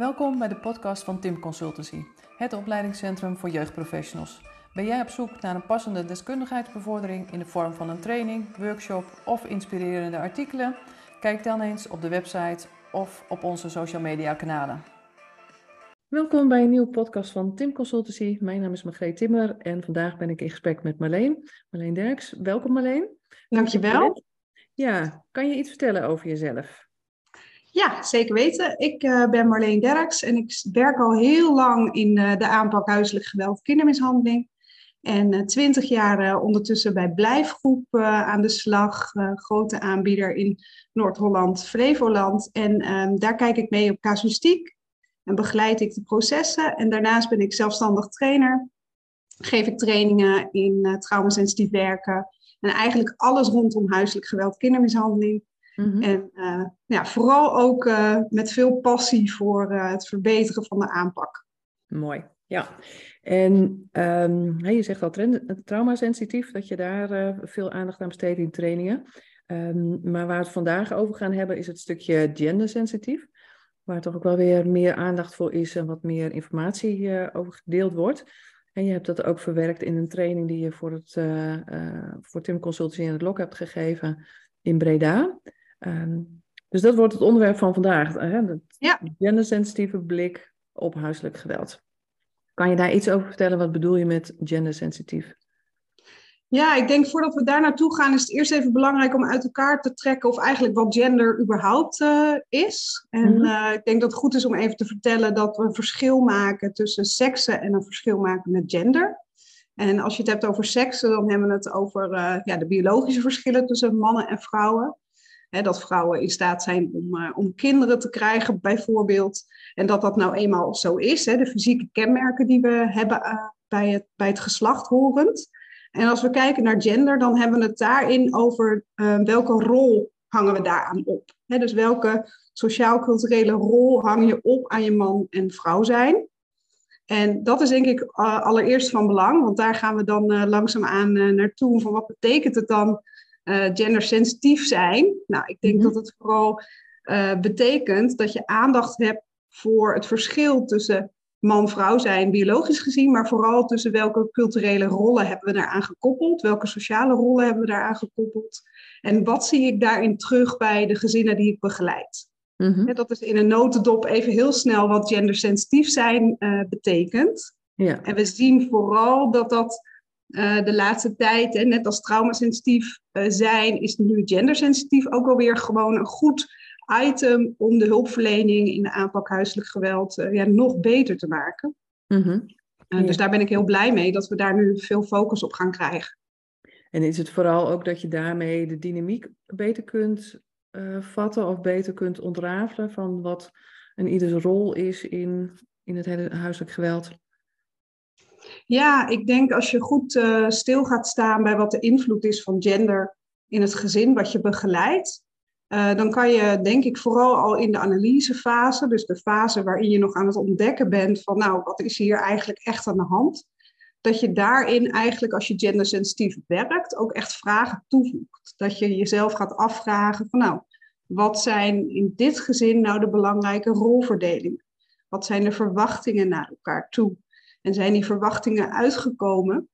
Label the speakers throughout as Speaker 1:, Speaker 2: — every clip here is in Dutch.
Speaker 1: Welkom bij de podcast van Tim Consultancy, het opleidingscentrum voor jeugdprofessionals. Ben jij op zoek naar een passende deskundigheidsbevordering in de vorm van een training, workshop of inspirerende artikelen? Kijk dan eens op de website of op onze social media kanalen. Welkom bij een nieuwe podcast van Tim Consultancy. Mijn naam is Margreet Timmer en vandaag ben ik in gesprek met Marleen. Marleen Derks, welkom Marleen.
Speaker 2: Dankjewel.
Speaker 1: Ja, kan je iets vertellen over jezelf?
Speaker 2: Ja, zeker weten. Ik uh, ben Marleen Derks en ik werk al heel lang in uh, de aanpak huiselijk geweld kindermishandeling. En uh, twintig jaar ondertussen bij Blijfgroep aan de slag, grote aanbieder in Noord-Holland, Flevoland. En ehm, daar kijk ik mee op casuïstiek en begeleid ik de processen. En daarnaast ben ik zelfstandig trainer. Geef ik trainingen in traumasensitief werken. En eigenlijk alles rondom huiselijk geweld, kindermishandeling. Mhm. En uh, ja, vooral ook uh, met veel passie voor uh, het verbeteren van de aanpak.
Speaker 1: Mooi, ja. En um, je zegt al traumasensitief, dat je daar veel aandacht aan besteedt in trainingen. Um, maar waar we het vandaag over gaan hebben is het stukje gendersensitief. Waar toch ook wel weer meer aandacht voor is en wat meer informatie over gedeeld wordt. En je hebt dat ook verwerkt in een training die je voor, het, voor Tim Consultancy in het LOK hebt gegeven in Breda. Um, dus dat wordt het onderwerp van vandaag. Hè? De ja. gendersensitieve blik op huiselijk geweld. Kan je daar iets over vertellen? Wat bedoel je met gendersensitief?
Speaker 2: Ja, ik denk voordat we daar naartoe gaan, is het eerst even belangrijk om uit elkaar te trekken of eigenlijk wat gender überhaupt uh, is. En mm -hmm. uh, ik denk dat het goed is om even te vertellen dat we een verschil maken tussen seksen en een verschil maken met gender. En als je het hebt over seksen, dan hebben we het over uh, ja, de biologische verschillen tussen mannen en vrouwen. Dat vrouwen in staat zijn om, uh, om kinderen te krijgen, bijvoorbeeld. En dat dat nou eenmaal zo is. De fysieke kenmerken die we hebben uh, bij, het, bij het geslacht horend. En als we kijken naar gender, dan hebben we het daarin over uh, welke rol hangen we daaraan op. Dus welke sociaal-culturele rol hang je op aan je man en vrouw zijn. En dat is denk ik allereerst van belang, want daar gaan we dan langzaamaan naartoe. Van wat betekent het dan gendersensitief zijn. Nou, ik denk mhm. dat het vooral uh, betekent dat je aandacht hebt voor het verschil tussen man-vrouw zijn, biologisch gezien, maar vooral tussen welke culturele rollen hebben we daaraan gekoppeld, welke sociale rollen hebben we daaraan gekoppeld en wat zie ik daarin terug bij de gezinnen die ik begeleid. Mm Dat is in een notendop even heel snel wat gendersensitief zijn uh, betekent. Ja. En we zien vooral dat dat uh, de laatste tijd, hè, net als traumasensitief uh, zijn, is nu gendersensitief ook alweer gewoon een goed item om de hulpverlening in de aanpak huiselijk geweld uh, ja, nog beter te maken. Mm -hmm. ja. Dus daar ben ik heel blij mee dat we daar nu veel focus op gaan krijgen.
Speaker 1: En is het vooral ook dat je daarmee de dynamiek beter kunt vatten of beter kunt ontrafelen van wat een ieders rol is in, in het hele huiselijk geweld?
Speaker 2: Ja, ik denk als je goed uh, stil gaat staan bij wat de invloed is van gender in het gezin wat je begeleidt, uh, dan kan je denk ik vooral al in de analysefase, dus de fase waarin je nog aan het ontdekken bent van nou, wat is hier eigenlijk echt aan de hand, dat je daarin eigenlijk als je gendersensitief werkt ook echt vragen toevoegt. Dat je jezelf gaat afvragen van nou, wat zijn in dit gezin nou de belangrijke rolverdelingen? Wat zijn de verwachtingen naar elkaar toe? En zijn die verwachtingen uitgekomen?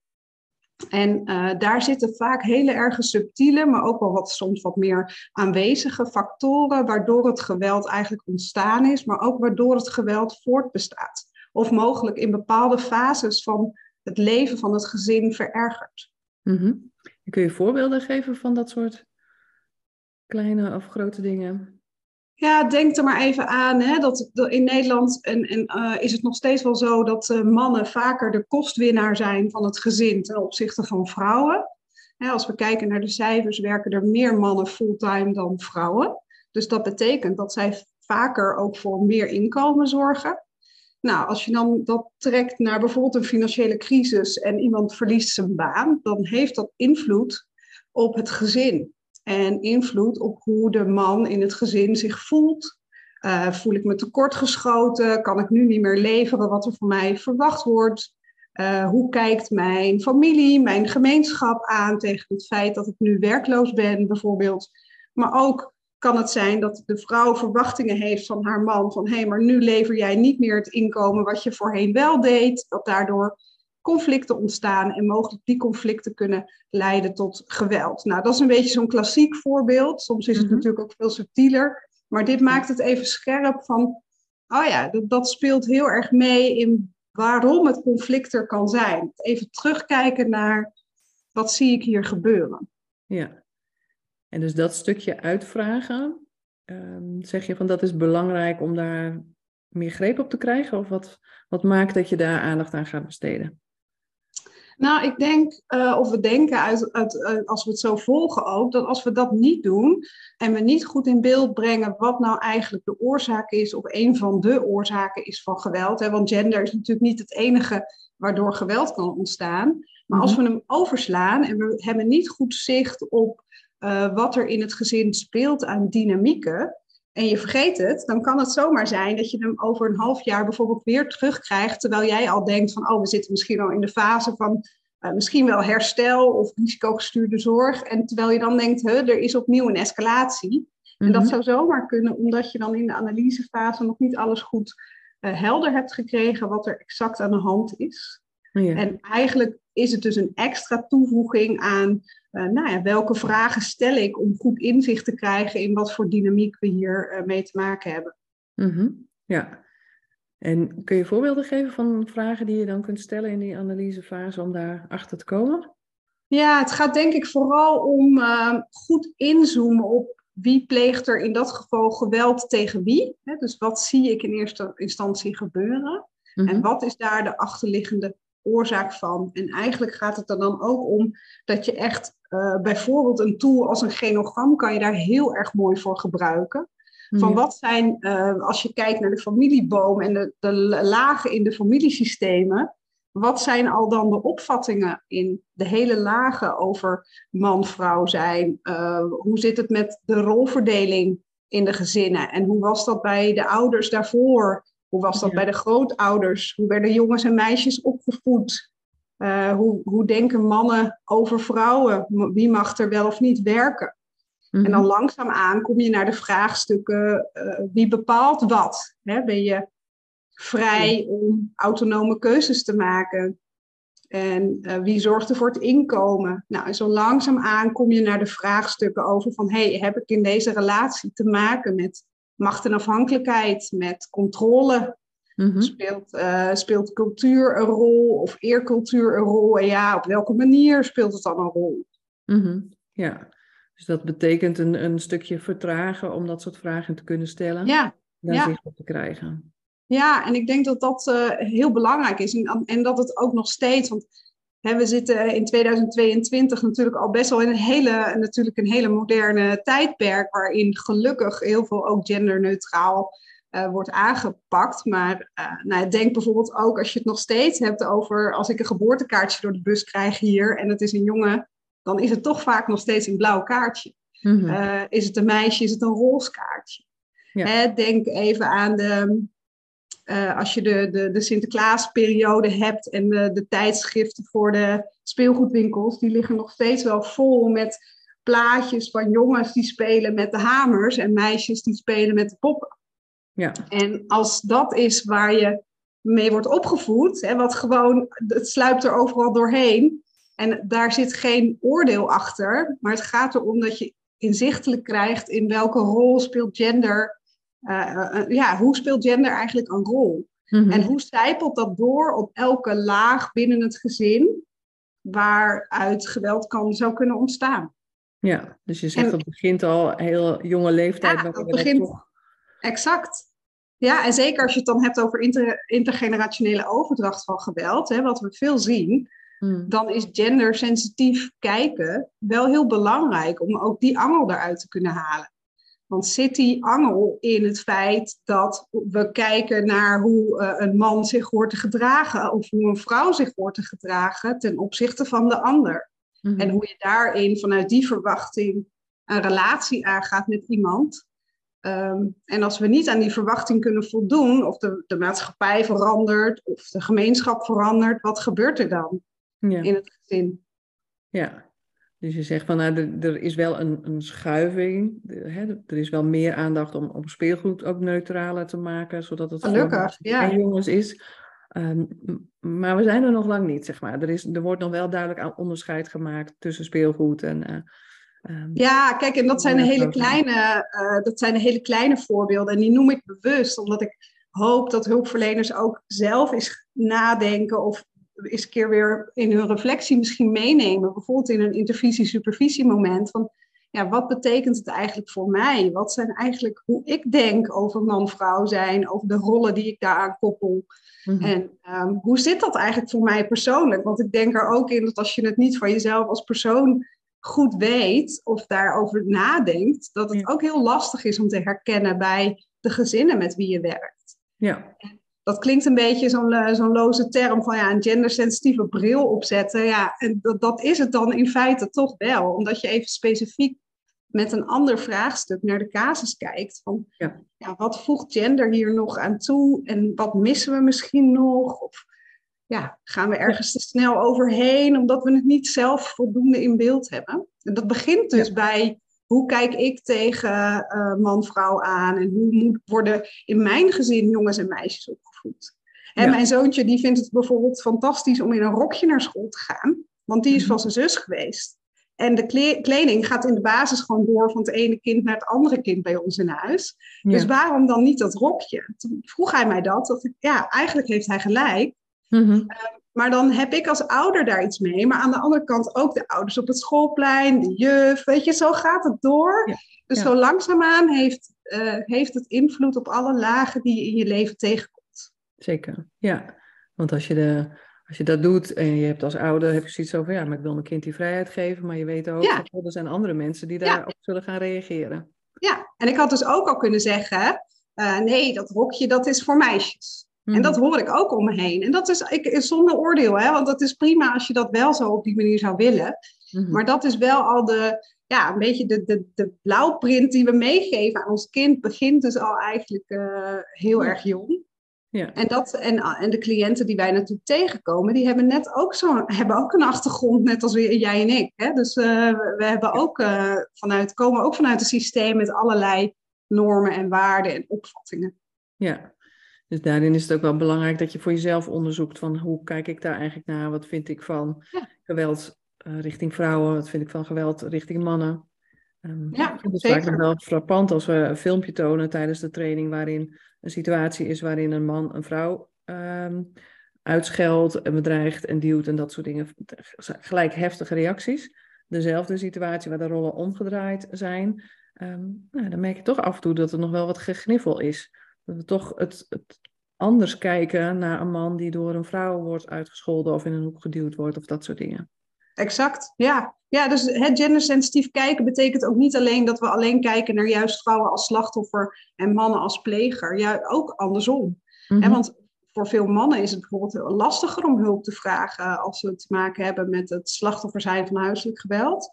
Speaker 2: En uh, daar zitten vaak hele erg subtiele, maar ook wel wat, soms wat meer aanwezige factoren, waardoor het geweld eigenlijk ontstaan is, maar ook waardoor het geweld voortbestaat. Of mogelijk in bepaalde fases van het leven van het gezin verergert.
Speaker 1: -hmm. Kun je voorbeelden geven van dat soort kleine of grote dingen?
Speaker 2: Ja, denk er maar even aan hè, dat, in Nederland en, uh, is het nog steeds wel zo dat uh, mannen vaker de kostwinnaar zijn van het gezin ten opzichte van vrouwen. Hè, als we kijken naar de cijfers, werken er meer mannen fulltime dan vrouwen. Dus dat betekent dat zij vaker ook voor meer inkomen zorgen. Nou, als je dan dat trekt naar bijvoorbeeld een financiële crisis en iemand verliest zijn baan, dan heeft dat invloed op het gezin en invloed op hoe de man in het gezin zich voelt. Uh, voel ik me tekortgeschoten? Kan ik nu niet meer leveren wat er van mij verwacht wordt? Uh, hoe kijkt mijn familie, mijn gemeenschap aan tegen het feit dat ik nu werkloos ben, bijvoorbeeld? Maar ook kan het zijn dat de vrouw verwachtingen heeft van haar man. Van hé, hey, maar nu lever jij niet meer het inkomen wat je voorheen wel deed. Dat daardoor conflicten ontstaan en mogelijk die conflicten kunnen leiden tot geweld. Nou, dat is een beetje zo'n klassiek voorbeeld. Soms is het mhm. natuurlijk ook veel subtieler. Maar dit maakt het even scherp van, oh ja, dat, dat speelt heel erg mee in waarom het conflict er kan zijn. Even terugkijken naar, wat zie ik hier gebeuren?
Speaker 1: Ja, en dus dat stukje uitvragen, ehm, zeg je van dat is belangrijk om daar meer greep op te krijgen? Of wat, wat maakt dat je daar aandacht aan gaat besteden?
Speaker 2: Nou, ik denk, uh, of we denken uit, uit, als we het zo volgen ook, dat als we dat niet doen en we niet goed in beeld brengen wat nou eigenlijk de oorzaak is, of een van de oorzaken is van geweld. Hè, want gender is natuurlijk niet het enige waardoor geweld kan ontstaan. Maar als mhm. we hem overslaan en we hebben niet goed zicht op uh, wat er in het gezin speelt aan dynamieken, en je vergeet het, dan kan het zomaar zijn dat je hem over een half jaar bijvoorbeeld weer terugkrijgt, terwijl jij al denkt van, oh, we zitten misschien al in de fase van uh, misschien wel herstel of risicogestuurde zorg. En terwijl je dan denkt, huh, er is opnieuw een escalatie. En dat mhm. zou zomaar kunnen, omdat je dan in de analysefase nog niet alles goed uh, helder hebt gekregen wat er exact aan de hand is. Ja. En eigenlijk is het dus een extra toevoeging aan nou ja, welke vragen stel ik om goed inzicht te krijgen in wat voor dynamiek we hier uh, mee te maken hebben.
Speaker 1: Mm Ja. En kun je voorbeelden geven van vragen die je dan kunt stellen in die analysefase om daar achter te komen?
Speaker 2: Ja, het gaat denk ik vooral om uh, goed inzoomen op wie pleegt er in dat geval geweld tegen wie. Hè? Dus wat zie ik in eerste instantie gebeuren? En mhm. wat is daar de achterliggende oorzaak van. En eigenlijk gaat het er dan ook om dat je echt uh, bijvoorbeeld een tool als een genogram kan je daar heel erg mooi voor gebruiken. Van wat zijn, uh, als je kijkt naar de familieboom en de, de lagen in de familiesystemen, wat zijn al dan de opvattingen in de hele lagen over man-vrouw zijn? Uh, hoe zit het met de rolverdeling in de gezinnen? En hoe was dat bij de ouders daarvoor? Hoe was dat bij de grootouders? Hoe werden jongens en meisjes opgevoed? Uh, hoe, hoe denken mannen over vrouwen? Wie mag er wel of niet werken? En dan mhm. langzaamaan kom je naar de vraagstukken: uh, wie bepaalt wat? Hè? Ben je vrij om autonome keuzes te maken? En uh, wie zorgt er voor het inkomen? Nou, en zo langzaamaan kom je naar de vraagstukken over van... hey, heb ik in deze relatie te maken met macht en afhankelijkheid, met controle. Mhm. speelt, uh, speelt cultuur een rol of eercultuur een rol? En ja, op welke manier speelt het dan een rol?
Speaker 1: Mhm. Ja, dus dat betekent een, een stukje vertragen om dat soort vragen te kunnen stellen.
Speaker 2: Ja.
Speaker 1: En ja. zicht op te krijgen.
Speaker 2: Ja, en ik denk dat dat uh, heel belangrijk is. En, en dat het ook nog steeds, want we zitten in 2022 natuurlijk al best wel in een hele, natuurlijk een hele moderne tijdperk, waarin gelukkig heel veel ook genderneutraal uh, wordt aangepakt. Maar uh, nou, denk bijvoorbeeld ook als je het nog steeds hebt over als ik een geboortekaartje door de bus krijg hier en het is een jongen, dan is het toch vaak nog steeds een blauw kaartje. Mm is het een meisje, is het een roze kaartje. Ja. Hè, denk even aan de, uh, als je de, de, de Sinterklaasperiode hebt en de, de tijdschriften voor de speelgoedwinkels, die liggen nog steeds wel vol met plaatjes van jongens die spelen met de hamers en meisjes die spelen met de poppen. Ja. En als dat is waar je mee wordt opgevoed, hè, wat gewoon, het sluipt er overal doorheen. En daar zit geen oordeel achter, maar het gaat erom dat je inzichtelijk krijgt in welke rol speelt gender uh, ja, hoe speelt gender eigenlijk een rol? Mhm. En hoe zijpelt dat door op elke laag binnen het gezin waaruit geweld kan, zou kunnen ontstaan?
Speaker 1: Ja, dus je zegt dat begint al heel jonge leeftijd.
Speaker 2: Ja, dat begint toch... exact. Ja, en zeker als je het dan hebt over inter, intergenerationele overdracht van geweld, hè, wat we veel zien, hmm. dan is gendersensitief kijken wel heel belangrijk om ook die angel eruit te kunnen halen. Want zit die angel in het feit dat we kijken naar hoe uh, een man zich hoort te gedragen of hoe een vrouw zich hoort te gedragen ten opzichte van de ander? Mhm. En hoe je daarin vanuit die verwachting een relatie aangaat met iemand. Um, en als we niet aan die verwachting kunnen voldoen, of de, de maatschappij verandert, of de gemeenschap verandert, wat gebeurt er dan ja. in het gezin?
Speaker 1: Ja, Dus je zegt van, nou, er, er is wel een, een schuiving. Hè, er is wel meer aandacht om, om speelgoed ook neutraler te maken, zodat het
Speaker 2: Gelukkig, ja.
Speaker 1: en jongens is. Ehm, maar we zijn er nog lang niet, zeg maar. Er, is, er wordt nog wel duidelijk onderscheid gemaakt tussen speelgoed en... Uh,
Speaker 2: ja, kijk, en dat zijn, hele kleine, uh, dat zijn hele kleine voorbeelden. En die noem ik bewust, omdat ik hoop dat hulpverleners ook zelf eens nadenken of eens een keer weer in hun reflectie misschien meenemen. Bijvoorbeeld in een intervisie-supervisiemoment. Van ja, wat betekent het eigenlijk voor mij? Wat zijn eigenlijk hoe ik denk over man-vrouw zijn, over de rollen die ik daaraan koppel? Mhm. En ehm, hoe zit dat eigenlijk voor mij persoonlijk? Want ik denk er ook in dat als je het niet van jezelf als persoon goed weet of daarover nadenkt, dat het ook heel lastig is om te herkennen bij de gezinnen met wie je werkt.
Speaker 1: Ja
Speaker 2: dat klinkt een beetje zo'n uh, zo'n loze term van ja, een gendersensitieve bril opzetten. Ja, en dat, dat is het dan in feite toch wel. Omdat je even specifiek met een ander vraagstuk naar de casus kijkt. Van ja. ja. wat voegt gender hier nog aan toe? En wat missen we misschien nog? Of ja, gaan we ergens te snel overheen omdat we het niet zelf voldoende in beeld hebben? En dat begint dus bij hoe kijk ik tegen uh, man-vrouw aan? En hoe moet worden in mijn gezin jongens en meisjes opgevoed? En mijn zoontje die vindt het bijvoorbeeld fantastisch om in een rokje naar school te gaan. Want die is mhm. van zijn zus geweest. En de kleding gaat in de basis gewoon door van het ene kind naar het andere kind bij ons in huis. Dus waarom dan niet dat rokje? Toen vroeg hij mij dat. dat ik, ja, eigenlijk heeft hij gelijk. Mm maar dan heb ik als ouder daar iets mee. Maar aan de andere kant ook de ouders op het schoolplein, de juf. Weet je, zo gaat het door. dus zo langzaamaan heeft, uh, heeft het invloed op alle lagen die je in je leven tegenkomt.
Speaker 1: Zeker, ja. Want als je, de, als je dat doet en je hebt als ouder heb je zoiets over... ja, maar ik wil mijn kind die vrijheid geven. Maar je weet ook dat er zijn andere mensen die daarop zullen gaan reageren.
Speaker 2: Ja, en ik had dus ook al kunnen zeggen... Uh, nee, dat hokje dat is voor meisjes. En dat mhm. hoor ik ook om me heen. En dat is ik, zonder oordeel, hè? want dat is prima als je dat wel zo op die manier zou willen. Mhm. Maar dat is wel al de, ja, een beetje de, de, de blauwprint die we meegeven aan ons kind. Begint dus al eigenlijk uh, heel erg jong. Ja. En, dat, en, en de cliënten die wij natuurlijk tegenkomen, die hebben net ook, zo, hebben ook een achtergrond, net als jij en ik. Hè? Dus uh, we hebben ook, uh, vanuit, komen ook vanuit een systeem met allerlei normen en waarden en opvattingen.
Speaker 1: Ja, dus daarin is het ook wel belangrijk dat je voor jezelf onderzoekt van hoe kijk ik daar eigenlijk naar, wat vind ik van geweld uh, richting vrouwen, wat vind ik van geweld richting mannen. Um, ja, het vaak nog wel frappant als we een filmpje tonen tijdens de training waarin een situatie is waarin een man een vrouw um, uitscheldt en bedreigt en duwt en dat soort dingen. Gelijk heftige reacties. Dezelfde situatie waar de rollen omgedraaid zijn. Um, nou, dan merk je toch af en toe dat er nog wel wat gegniffel is. Dat we toch het, het anders kijken naar een man die door een vrouw wordt uitgescholden of in een hoek geduwd wordt of dat soort dingen.
Speaker 2: Exact, ja. Ja, dus het gendersensitief kijken betekent ook niet alleen dat we alleen kijken naar juist vrouwen als slachtoffer en mannen als pleger. Ja, ook andersom. Mm want voor veel mannen is het bijvoorbeeld lastiger om hulp te vragen als ze te maken hebben met het slachtoffer zijn van huiselijk geweld.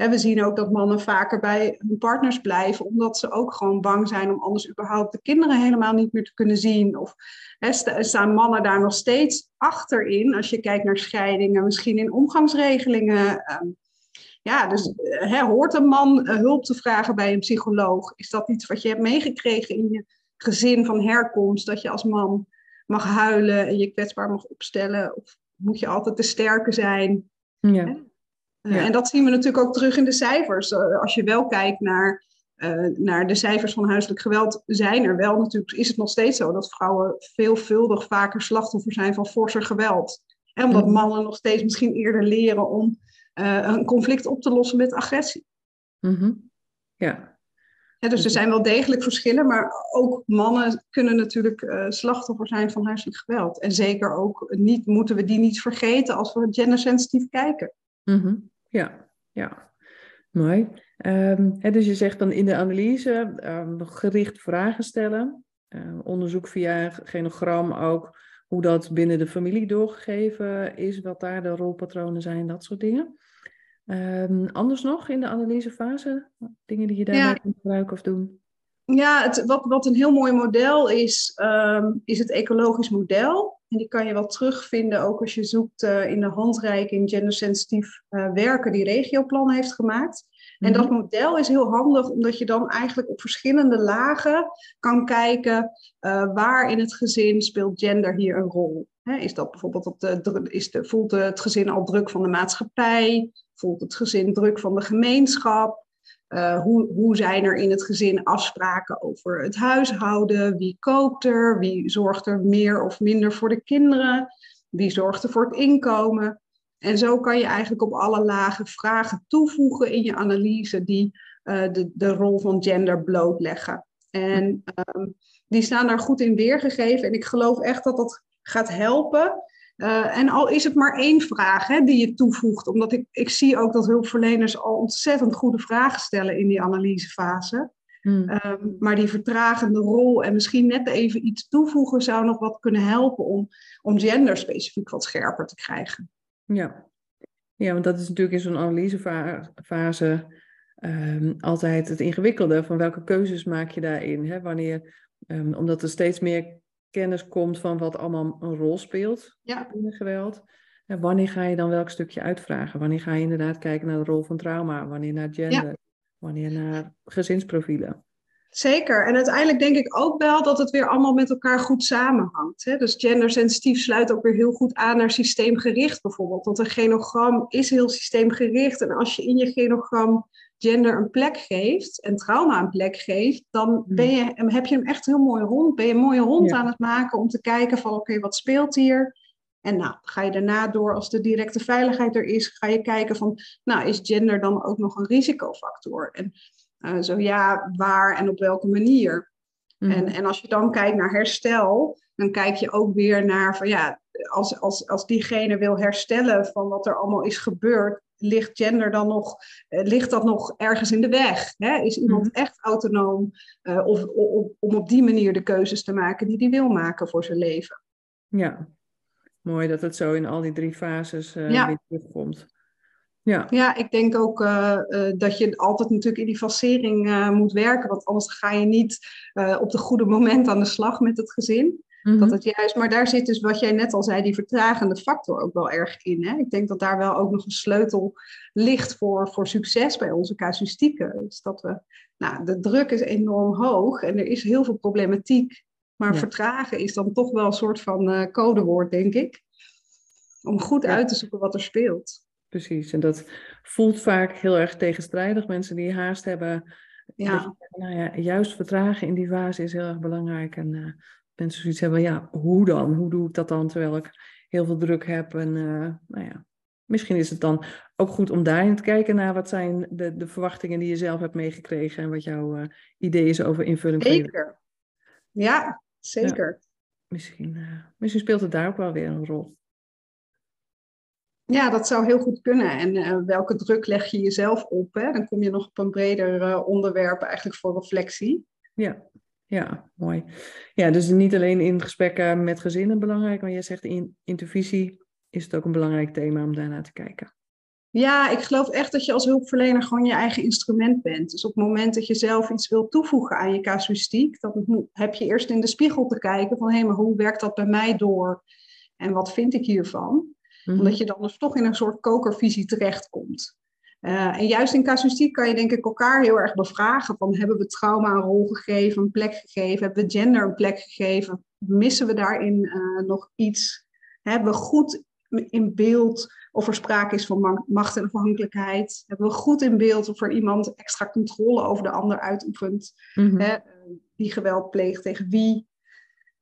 Speaker 2: En we zien ook dat mannen vaker bij hun partners blijven, omdat ze ook gewoon bang zijn om anders überhaupt de kinderen helemaal niet meer te kunnen zien. Of staan mannen daar nog steeds achterin als je kijkt naar scheidingen, misschien in omgangsregelingen. Ehm, ja, dus hè, hoort een man eh, hulp te vragen bij een psycholoog? Is dat iets wat je hebt meegekregen in je gezin van herkomst? Dat je als man mag huilen en je kwetsbaar mag opstellen? Of moet je altijd de sterke zijn? Ja. Eh, en dat zien we natuurlijk ook terug in de cijfers. Eh, als je wel kijkt naar, uh, naar de cijfers van huiselijk geweld, zijn er wel natuurlijk, is het nog steeds zo dat vrouwen veelvuldig vaker slachtoffer zijn van forser geweld. En omdat mhm. mannen nog steeds misschien eerder leren om een conflict op te lossen met agressie.
Speaker 1: Mhm. Ja.
Speaker 2: ja. Dus er zijn wel degelijk verschillen, maar ook mannen kunnen natuurlijk slachtoffer zijn van huiselijk geweld. En zeker ook niet, moeten we die niet vergeten als we gendersensitief kijken.
Speaker 1: Mm ja, ja. Mooi. Um, dus je zegt dan in de analyse um, gericht vragen stellen. Uh, onderzoek via genogram ook hoe dat binnen de familie doorgegeven is, wat daar de rolpatronen zijn, dat soort dingen. Um, anders nog in de analysefase? Dingen die je daarbij ja. kunt gebruiken of doen?
Speaker 2: Ja, het, wat, wat een heel mooi model is, is het ecologisch model. En die kan je wel terugvinden, ook als je zoekt in de handreiking gendersensitief werken die Regioplan heeft gemaakt. En dat mhm. model is heel handig, omdat je dan eigenlijk op verschillende lagen kan kijken waar in het gezin speelt gender hier een rol. is dat bijvoorbeeld op de, is de, voelt het gezin al druk van de maatschappij? Voelt het gezin druk van de gemeenschap? Uh, hoe, hoe zijn er in het gezin afspraken over het huishouden? Wie koopt er? Wie zorgt er meer of minder voor de kinderen? Wie zorgt er voor het inkomen? En zo kan je eigenlijk op alle lagen vragen toevoegen in je analyse die uh, de, de rol van gender blootleggen. En um, die staan daar goed in weergegeven. En ik geloof echt dat dat gaat helpen uh, en al is het maar één vraag hè, die je toevoegt, omdat ik, ik zie ook dat hulpverleners al ontzettend goede vragen stellen in die analysefase. Hmm. Ehm, maar die vertragende rol en misschien net even iets toevoegen zou nog wat kunnen helpen om, om gender specifiek wat scherper te krijgen.
Speaker 1: Ja, ja want dat is natuurlijk in zo'n analysefase um, altijd het ingewikkelde van welke keuzes maak je daarin. Hè? Wanneer, um, omdat er steeds meer kennis komt van wat allemaal een rol speelt
Speaker 2: ja.
Speaker 1: in geweld. En wanneer ga je dan welk stukje uitvragen? Wanneer ga je inderdaad kijken naar de rol van trauma? Wanneer naar gender? Wanneer naar gezinsprofielen?
Speaker 2: Zeker. En uiteindelijk denk ik ook wel dat het weer allemaal met elkaar goed samenhangt. Hè? Dus gendersensitief sluit ook weer heel goed aan naar systeemgericht bijvoorbeeld. Want een genogram is heel systeemgericht. En als je in je genogram gender een plek geeft en trauma een plek geeft, dan hmm. ben je, heb je hem echt heel mooi rond. Ben je een mooie rond aan het maken om te kijken van oké, wat speelt hier? En nou, ga je daarna door, als de directe veiligheid er is, ga je kijken van, nou, is gender dan ook nog een risicofactor? En uh, zo ja, waar en op welke manier? Hmm. En, en als je dan kijkt naar herstel, dan kijk je ook weer naar van ja, als, als, als diegene wil herstellen van wat er allemaal is gebeurd, ligt gender dan nog, uh, ligt dat nog ergens in de weg? Hè? Is iemand mhm. echt autonoom uh, of, om op die manier de keuzes te maken die hij wil maken voor zijn leven?
Speaker 1: Ja, mooi dat het zo in al die drie fases ja. weer terugkomt.
Speaker 2: Ja. ja, ik denk ook dat je altijd natuurlijk in die facering moet werken, want anders ga je niet op de goede moment aan de slag met het gezin. Dat mhm. het juist, maar daar zit dus wat jij net al zei, die vertragende factor ook wel erg in. Hè? Ik denk dat daar wel ook nog een sleutel ligt voor, voor succes bij onze casuïstieken. Dus dat we, nou, de druk is enorm hoog en er is heel veel problematiek. Maar vertragen is dan toch wel een soort van codewoord, denk ik. Om goed uit te zoeken wat er speelt.
Speaker 1: Precies, en dat voelt vaak heel erg tegenstrijdig. Mensen die haast hebben. Ja. nou ja, juist vertragen in die fase is heel erg belangrijk. En uh, mensen zoiets hebben, ja, hoe dan? Hoe doe ik dat dan terwijl ik heel veel druk heb? En uh, nou ja, misschien is het dan ook goed om daarin te kijken naar wat zijn de, de verwachtingen die je zelf hebt meegekregen en wat jouw uh, idee is over invulling.
Speaker 2: Zeker. Ja, zeker.
Speaker 1: Misschien, misschien speelt het daar ook wel weer een rol.
Speaker 2: Ja, dat zou heel goed kunnen. En welke druk leg je jezelf op? Hè? Dan kom je nog op een breder onderwerp eigenlijk voor reflectie.
Speaker 1: Ja. Ja, mooi. Ja, dus niet alleen in gesprekken met gezinnen belangrijk, maar je zegt in intervisie is het ook een belangrijk thema om daarnaar te kijken.
Speaker 2: Ja, ik geloof echt dat je als hulpverlener gewoon je eigen instrument bent. Dus op het moment dat je zelf iets wil toevoegen aan je casuïstiek, dan heb je eerst in de spiegel te kijken van hé, hey, maar hoe werkt dat bij mij door en wat vind ik hiervan? Mhm. Omdat je dan dus toch in een soort kokervisie terechtkomt. Uh, en juist in casuïstiek kan je denk ik elkaar heel erg bevragen van hebben we trauma een rol gegeven, een plek gegeven, hebben we gender een plek gegeven, missen we daarin uh, nog iets, hebben we goed in beeld of er sprake is van macht en afhankelijkheid, hebben we goed in beeld of er iemand extra controle over de ander uitoefent, mm hè, die geweld pleegt tegen wie,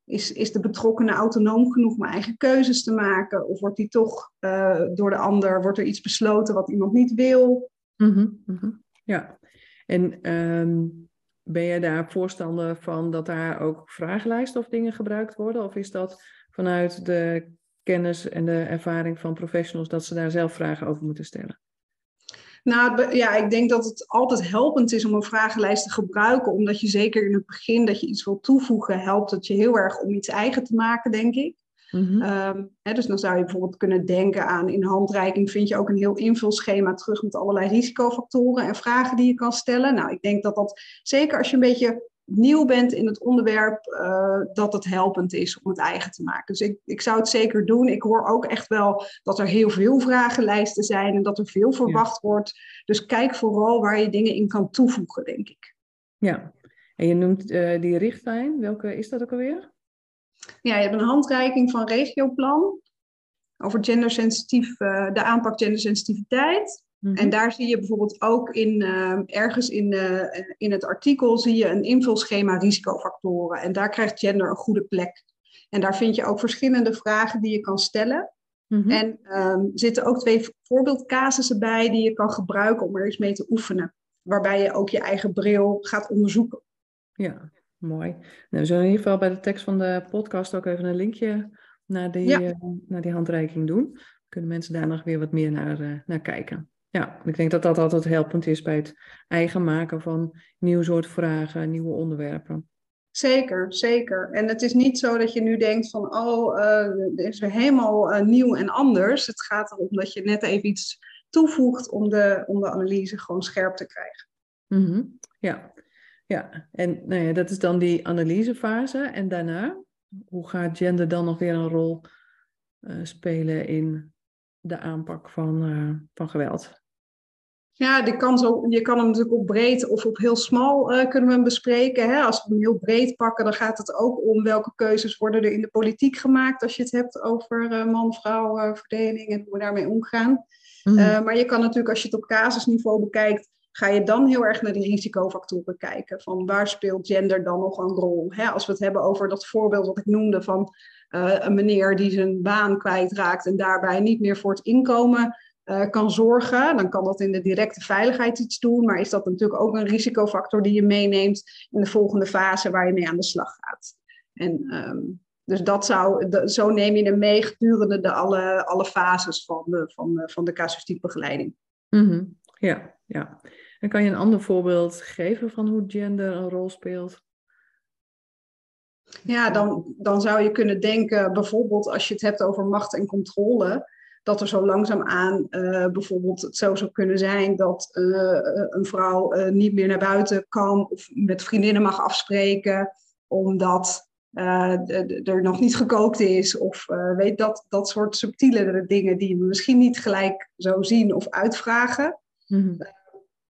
Speaker 2: is, is de betrokkenen autonoom genoeg om eigen keuzes te maken? Of wordt die toch uh, door de ander, wordt er iets besloten wat iemand niet wil?
Speaker 1: Mm -hmm, Ja, en um, ben jij daar voorstander van dat daar ook vragenlijsten of dingen gebruikt worden? Of is dat vanuit de kennis en de ervaring van professionals dat ze daar zelf vragen over moeten stellen?
Speaker 2: Nou ja, ik denk dat het altijd helpend is om een vragenlijst te gebruiken, omdat je zeker in het begin dat je iets wil toevoegen, helpt het je heel erg om iets eigen te maken, denk ik. Mm hè, dus dan zou je bijvoorbeeld kunnen denken aan in handreiking vind je ook een heel invulschema terug met allerlei risicofactoren en vragen die je kan stellen. Nou, ik denk dat dat zeker als je een beetje nieuw bent in het onderwerp, uh, dat het helpend is om het eigen te maken. Dus ik, ik zou het zeker doen. Ik hoor ook echt wel dat er heel veel vragenlijsten zijn en dat er veel verwacht wordt. Dus kijk vooral waar je dingen in kan toevoegen, denk ik.
Speaker 1: Ja, en je noemt uh, die richtlijn. Welke is dat ook alweer?
Speaker 2: Ja, je hebt een handreiking van regioplan over gendersensitief, uh, de aanpak gendersensitiviteit. En mhm. daar zie je bijvoorbeeld ook in, uh, ergens in, uh, in het artikel zie je een invulschema risicofactoren. En daar krijgt gender een goede plek. En daar vind je ook verschillende vragen die je kan stellen. Mm En um, zitten ook twee voorbeeldcasussen bij die je kan gebruiken om er eens mee te oefenen. Waarbij je ook je eigen bril gaat onderzoeken.
Speaker 1: Ja, mooi. Nou, we zullen in ieder geval bij de tekst van de podcast ook even een linkje naar die, ja. uh, naar die handreiking doen. Kunnen mensen daar nog weer wat meer naar, naar kijken. Ja, ik denk dat dat altijd helpend is bij het eigen maken van nieuw soort vragen, nieuwe onderwerpen.
Speaker 2: Zeker, zeker. En het is niet zo dat je nu denkt van, oh, uh, is weer helemaal uh, nieuw en anders. Het gaat erom dat je net even iets toevoegt om de, om de analyse gewoon scherp te krijgen.
Speaker 1: Mm -hmm. Ja, ja. en nou ja, dat is dan die analysefase. En daarna, hoe gaat gender dan nog weer een rol uh, spelen in de aanpak van, uh, van geweld?
Speaker 2: Ja, die kan zo, je kan hem natuurlijk op breed of op heel smal uh, kunnen we hem bespreken. Hè? Als we hem heel breed pakken, dan gaat het ook om welke keuzes worden er in de politiek gemaakt als je het hebt over uh, man-vrouw uh, verdeling en hoe we daarmee omgaan. Mm. maar je kan natuurlijk, als je het op casusniveau bekijkt, ga je dan heel erg naar die risicofactoren kijken. Van waar speelt gender dan nog een rol? Als we het hebben over dat voorbeeld wat ik noemde van een meneer die zijn baan kwijtraakt en daarbij niet meer voor het inkomen uh, kan zorgen, dan kan dat in de directe veiligheid iets doen, maar is dat natuurlijk ook een risicofactor die je meeneemt in de volgende fase waar je mee aan de slag gaat. En um, dus dat zou, zo neem je hem mee gedurende de alle, alle fases van de, van van de casuïstiek begeleiding.
Speaker 1: Mm. Ja, ja. En kan je een ander voorbeeld geven van hoe gender een rol speelt?
Speaker 2: Ja, dan, dan zou je kunnen denken, bijvoorbeeld als je het hebt over macht en controle, dat er zo langzaamaan uh, bijvoorbeeld het zo zou kunnen zijn dat uh, een vrouw uh, niet meer naar buiten kan of met vriendinnen mag afspreken omdat er nog niet gekookt is. Of weet dat, dat soort subtiele dingen die we misschien niet gelijk zo zien of uitvragen. Mm -hmm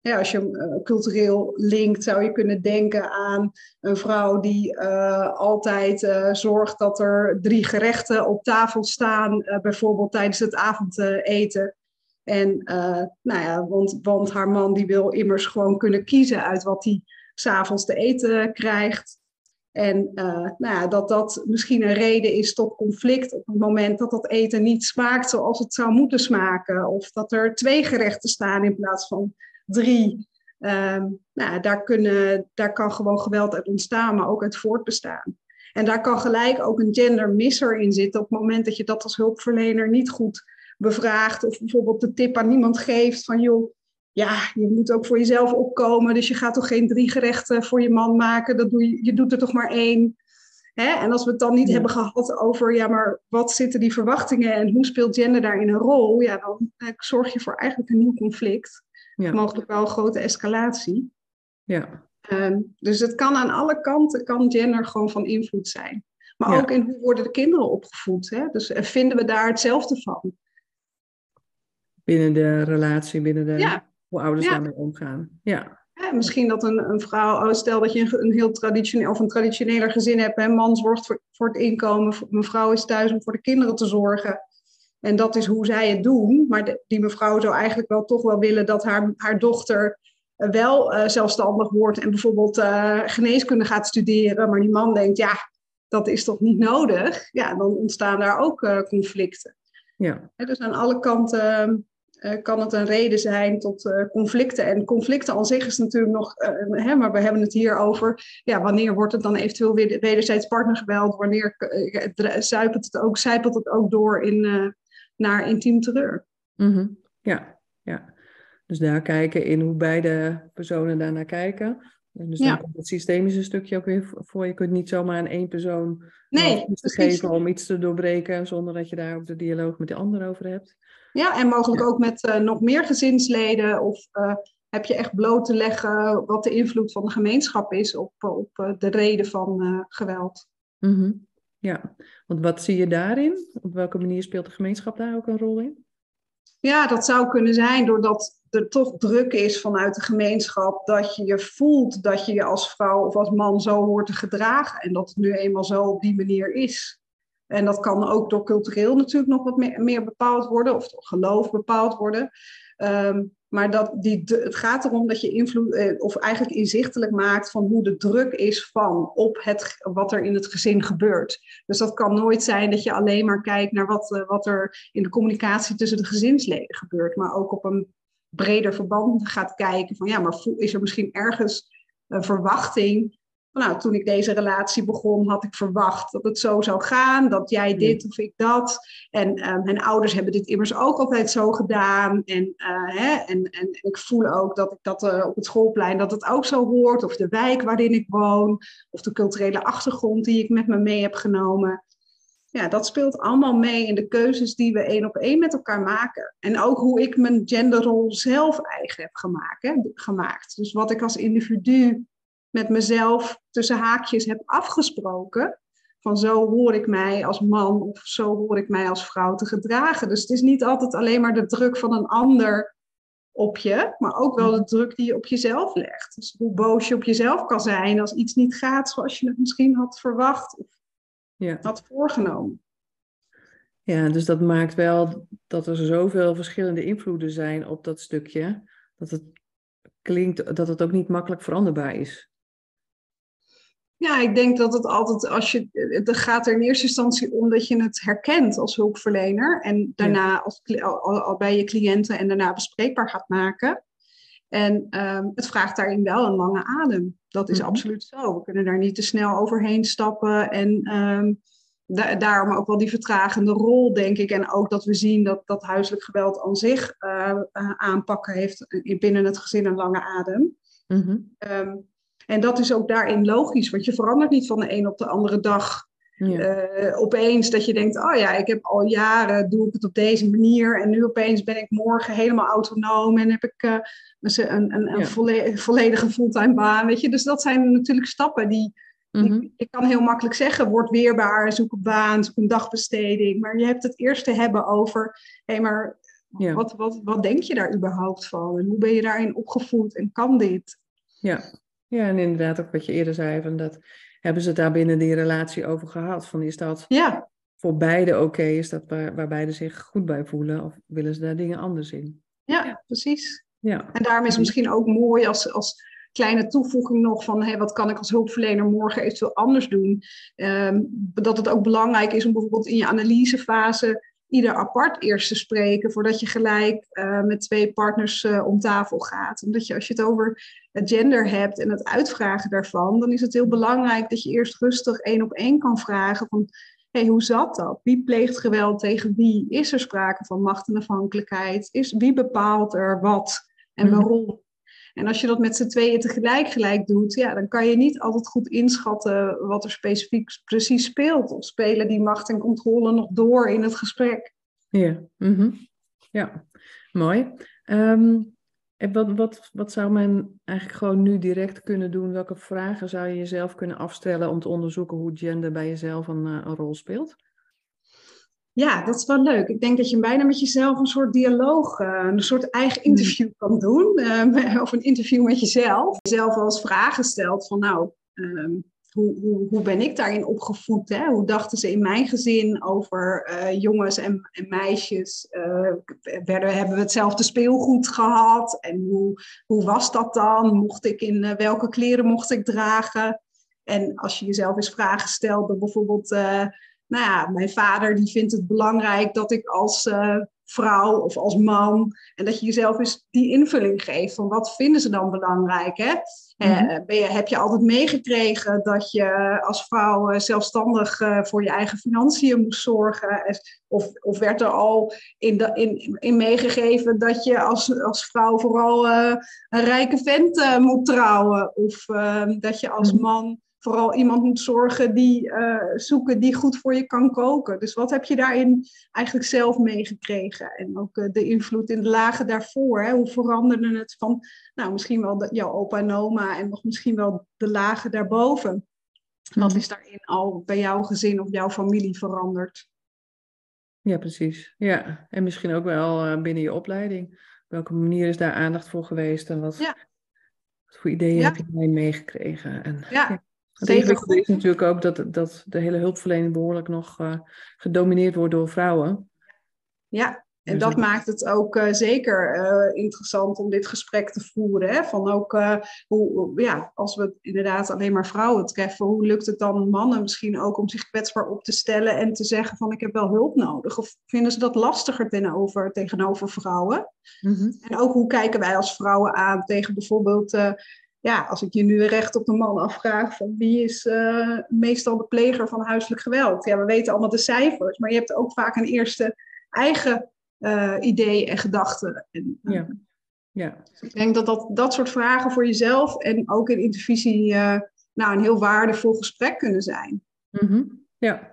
Speaker 2: ja, als je hem uh, cultureel linkt, zou je kunnen denken aan een vrouw die uh, altijd uh, zorgt dat er drie gerechten op tafel staan, bijvoorbeeld tijdens het avondeten. En nou ja, want, want haar man die wil immers gewoon kunnen kiezen uit wat hij s'avonds te eten krijgt. En nou ja, dat dat misschien een reden is tot conflict op het moment dat dat eten niet smaakt zoals het zou moeten smaken. Of dat er twee gerechten staan in plaats van drie. Um, nou, daar, kunnen, daar kan gewoon geweld uit ontstaan, maar ook uit voortbestaan. En daar kan gelijk ook een gendermisser in zitten op het moment dat je dat als hulpverlener niet goed bevraagt. Of bijvoorbeeld de tip aan niemand geeft van joh, ja, je moet ook voor jezelf opkomen. Dus je gaat toch geen drie gerechten voor je man maken. Dat doe je, je doet er toch maar één. Hè? En als we het dan niet hebben gehad over, ja, maar wat zitten die verwachtingen en hoe speelt gender daarin een rol? Ja, dan eh, zorg je voor eigenlijk een nieuw conflict ja. mogelijk wel een grote escalatie.
Speaker 1: Ja.
Speaker 2: Um, dus het kan aan alle kanten, kan gender gewoon van invloed zijn. Maar ook in hoe worden de kinderen opgevoed. Hè? Dus eh, vinden we daar hetzelfde van?
Speaker 1: Binnen de relatie, binnen de, hoe ouders daarmee omgaan. Ja.
Speaker 2: misschien dat een, een vrouw, oh, stel dat je een, een heel traditioneel of een traditioneler gezin hebt, een man zorgt voor, voor het inkomen, mevrouw is thuis om voor de kinderen te zorgen. En dat is hoe zij het doen. Maar die mevrouw zou eigenlijk wel toch wel willen dat haar, haar dochter eh, wel uh, zelfstandig wordt en bijvoorbeeld uh, geneeskunde gaat studeren. Maar die man denkt, ja, dat is toch niet nodig? Ja, dan ontstaan daar ook uh, conflicten.
Speaker 1: Ja.
Speaker 2: dus aan alle kanten kan het een reden zijn tot conflicten. En conflicten aan zich is natuurlijk nog, hè, maar we hebben het hier over, ja, wanneer wordt het dan eventueel weer wederzijds partnergeweld? Wanneer zuipelt het ook, zijpelt het ook door in naar intiem terreur.
Speaker 1: Mm Ja, ja. Dus daar kijken in hoe beide personen daarnaar kijken. En dus dan komt het systemische stukje ook weer voor. Je kunt niet zomaar aan één persoon
Speaker 2: nee,
Speaker 1: iets te geven om iets te doorbreken, zonder dat je daar ook de dialoog met de ander over hebt.
Speaker 2: Ja, en mogelijk ook met uh, nog meer gezinsleden of uh, heb je echt bloot te leggen wat de invloed van de gemeenschap is op, op de reden van geweld.
Speaker 1: Mhm. Ja, want wat zie je daarin? Op welke manier speelt de gemeenschap daar ook een rol in?
Speaker 2: Ja, dat zou kunnen zijn doordat er toch druk is vanuit de gemeenschap dat je je voelt dat je je als vrouw of als man zo hoort te gedragen en dat het nu eenmaal zo op die manier is. En dat kan ook door cultureel natuurlijk nog wat meer, bepaald worden of door geloof bepaald worden. Ehm, maar dat die, het gaat erom dat je invloed, eh, of eigenlijk inzichtelijk maakt van hoe de druk is van op het, wat er in het gezin gebeurt. Dus dat kan nooit zijn dat je alleen maar kijkt naar wat, eh, wat er in de communicatie tussen de gezinsleden gebeurt, maar ook op een breder verband gaat kijken van ja, maar is er misschien ergens een verwachting nou, toen ik deze relatie begon, had ik verwacht dat het zo zou gaan, dat jij dit of ik dat. En uh, mijn ouders hebben dit immers ook altijd zo gedaan. En, uh, hè, en, en, ik voel ook dat ik dat uh, op het schoolplein dat het ook zo hoort, of de wijk waarin ik woon, of de culturele achtergrond die ik met me mee heb genomen. Ja, dat speelt allemaal mee in de keuzes die we één op één met elkaar maken. En ook hoe ik mijn genderrol zelf eigen heb gemaakt. Hè, gemaakt. Dus wat ik als individu met mezelf tussen haakjes heb afgesproken. Van zo hoor ik mij als man of zo hoor ik mij als vrouw te gedragen. Dus het is niet altijd alleen maar de druk van een ander op je, maar ook wel de druk die je op jezelf legt. Dus hoe boos je op jezelf kan zijn als iets niet gaat zoals je het misschien had verwacht of ja. had voorgenomen.
Speaker 1: Ja, dus dat maakt wel dat er zoveel verschillende invloeden zijn op dat stukje, dat het klinkt dat het ook niet makkelijk veranderbaar is.
Speaker 2: Ja, ik denk dat het altijd, als je, het gaat er in eerste instantie om dat je het herkent als hulpverlener en daarna als, al, al, bij je cliënten en daarna bespreekbaar gaat maken. En ehm, het vraagt daarin wel een lange adem. Dat is mhm. absoluut zo. We kunnen daar niet te snel overheen stappen en um, daarom ook wel die vertragende rol, denk ik. En ook dat we zien dat, dat huiselijk geweld aan zich uh, aanpakken heeft binnen het gezin een lange adem. Mm en dat is ook daarin logisch, want je verandert niet van de een op de andere dag. Uh, opeens dat je denkt, oh ja, ik heb al jaren, doe ik het op deze manier. En nu opeens ben ik morgen helemaal autonoom en heb ik uh, een, een, een volledige fulltime baan. Weet je? Dus dat zijn natuurlijk stappen die, mhm. je kan heel makkelijk zeggen, word weerbaar, zoek een baan, zoek een dagbesteding. Maar je hebt het eerst te hebben over, hé, hey, maar wat, wat, wat denk je daar überhaupt van? En hoe ben je daarin opgevoed en kan dit?
Speaker 1: Ja, ja, en inderdaad ook wat je eerder zei, van dat hebben ze daar binnen die relatie over gehad? Van is dat ja. voor beide oké? Is dat waar, waar beide zich goed bij voelen? Of willen ze daar dingen anders in?
Speaker 2: Ja, precies. Ja. En daarom is het misschien ook mooi als, als kleine toevoeging nog van hey, wat kan ik als hulpverlener morgen eventueel anders doen. Um, dat het ook belangrijk is om bijvoorbeeld in je analysefase ieder apart eerst te spreken voordat je gelijk uh, met twee partners uh, om tafel gaat. Omdat je als je het over gender hebt en het uitvragen daarvan, dan is het heel belangrijk dat je eerst rustig één op één kan vragen van hey, hoe zat dat? Wie pleegt geweld tegen wie? Is er sprake van macht en afhankelijkheid? Is, wie bepaalt er wat en mhm. waarom? En als je dat met z'n tweeën tegelijk gelijk doet, ja, dan kan je niet altijd goed inschatten wat er specifiek precies speelt. Of spelen die macht en controle nog door in het gesprek.
Speaker 1: Ja, mm ja. mooi. Um, wat, wat, wat zou men eigenlijk gewoon nu direct kunnen doen? Welke vragen zou je jezelf kunnen afstellen om te onderzoeken hoe gender bij jezelf een, eh, een rol speelt?
Speaker 2: Ja, dat is wel leuk. Ik denk dat je bijna met jezelf een soort dialoog, uh, een soort eigen hmm. interview kan doen. Uh, of een interview met jezelf. Jezelf als vragen stelt van nou, uh, hoe, hoe, hoe ben ik daarin opgevoed? Hè? Hoe dachten ze in mijn gezin over uh, jongens en, en meisjes? werden, hebben we hetzelfde speelgoed gehad? En hoe, hoe was dat dan? Mocht ik in welke kleren mocht ik dragen? En als je jezelf eens vragen stelt, bijvoorbeeld nou ja, mijn vader die vindt het belangrijk dat ik als uh, vrouw of als man, en dat je jezelf eens die invulling geeft van wat vinden ze dan belangrijk. Hè? Mm ben je, heb je altijd meegekregen dat je als vrouw uh, zelfstandig voor je eigen financiën moest zorgen? Of, of werd er al in, de, in, in meegegeven dat je als, als vrouw vooral een rijke vent moet trouwen? Of dat je als mhm. man vooral iemand moet zorgen die zoeken die goed voor je kan koken. Dus wat heb je daarin eigenlijk zelf meegekregen? En ook de invloed in de lagen daarvoor. Hè? Hoe veranderde het van nou, misschien wel de, jouw opa en oma en nog misschien wel de lagen daarboven? Wat is daarin al bij jouw gezin of jouw familie veranderd?
Speaker 1: Ja, precies. Ja, en misschien ook wel uh, binnen je opleiding. Welke manier is daar aandacht voor geweest en wat, ja. wat voor ideeën heb je meegekregen? En, ja, ja. Het is natuurlijk ook dat, dat de hele hulpverlening behoorlijk nog uh, gedomineerd wordt door vrouwen.
Speaker 2: Ja, en dat maakt het ook uh, zeker uh, interessant om dit gesprek te voeren. Hè? Van ook uh, hoe, ja, als we inderdaad alleen maar vrouwen treffen, hoe lukt het dan mannen misschien ook om zich kwetsbaar op te stellen en te zeggen van ik heb wel hulp nodig? Of vinden ze dat lastiger tegenover, tegenover vrouwen? Mm -hmm. En ook hoe kijken wij als vrouwen aan tegen bijvoorbeeld ja, als ik je nu recht op de man afvraag van wie is meestal de pleger van huiselijk geweld? Ja, we weten allemaal de cijfers, maar je hebt ook vaak een eerste eigen uh, idee en gedachten. En,
Speaker 1: uh, ja. ja.
Speaker 2: Dus ik denk dat, dat dat soort vragen voor jezelf en ook in intervisie nou, een heel waardevol gesprek kunnen zijn.
Speaker 1: Mm -hmm. Ja,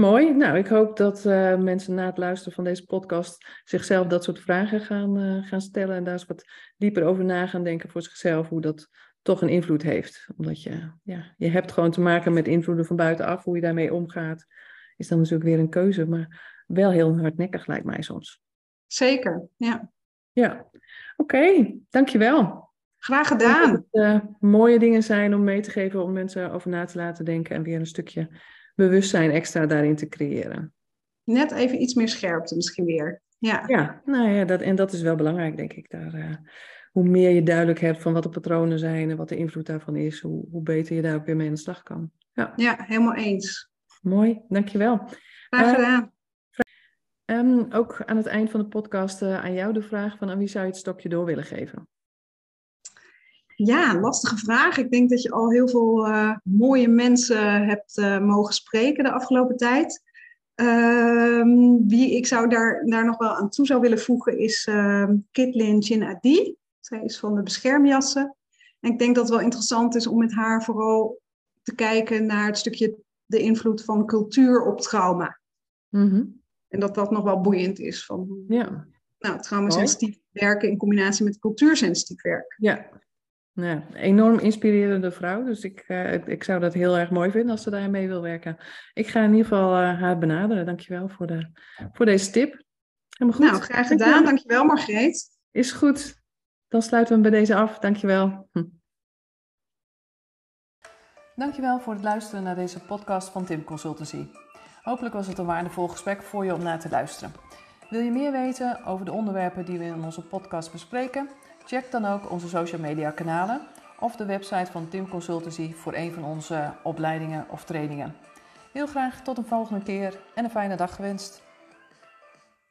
Speaker 1: Mooi. Nou, ik hoop dat uh, mensen na het luisteren van deze podcast zichzelf dat soort vragen gaan, uh, gaan stellen en daar eens wat dieper over na gaan denken voor zichzelf, hoe dat toch een invloed heeft. Omdat je, ja, je hebt gewoon te maken met invloeden van buitenaf, hoe je daarmee omgaat, is dan natuurlijk weer een keuze. Maar wel heel hardnekkig lijkt mij soms.
Speaker 2: Zeker, ja.
Speaker 1: Ja, oké, dankjewel.
Speaker 2: Graag gedaan.
Speaker 1: Dat het, uh, mooie dingen zijn om mee te geven, om mensen over na te laten denken en weer een stukje bewustzijn extra daarin te creëren.
Speaker 2: Net even iets meer scherpte misschien weer. Ja,
Speaker 1: ja nou ja, dat, en dat is wel belangrijk, denk ik. Daar, uh, hoe meer je duidelijk hebt van wat de patronen zijn en wat de invloed daarvan is, hoe, hoe beter je daar ook weer mee aan de slag kan.
Speaker 2: Ja, ja helemaal eens.
Speaker 1: Mooi, dankjewel.
Speaker 2: Graag eh, gedaan.
Speaker 1: Um, ook aan het eind van de podcast uh, aan jou de vraag van aan wie zou je het stokje door willen geven?
Speaker 2: Ja, lastige vraag. Ik denk dat je al heel veel uh, mooie mensen hebt uh, mogen spreken de afgelopen tijd. Um, wie ik zou daar, daar nog wel aan toe zou willen voegen is uh, Kitlin Jin Adi. Zij is van de beschermjassen. En ik denk dat het wel interessant is om met haar vooral te kijken naar het stukje de invloed van cultuur op trauma. Mm -hmm. En dat dat nog wel boeiend is. Van, ja. Nou, traumasensitief werken in combinatie met cultuursensitief werken.
Speaker 1: Ja. Ja, enorm inspirerende vrouw. Dus ik, uh, ik zou dat heel erg mooi vinden als ze daarmee wil werken. Ik ga in ieder geval uh, haar benaderen. Dankjewel voor, de, voor deze tip.
Speaker 2: Helemaal goed. Nou, graag gedaan. Dankjewel, Margreet.
Speaker 1: Is goed. Dan sluiten we hem bij deze af. Dankjewel. Hm. Dankjewel voor het luisteren naar deze podcast van Tim Consultancy. Hopelijk was het een waardevol gesprek voor je om naar te luisteren. Wil je meer weten over de onderwerpen die we in onze podcast bespreken? Check dan ook onze social media kanalen of de website van Tim Consultancy voor een van onze opleidingen of trainingen. Heel graag tot een volgende keer en een fijne dag gewenst.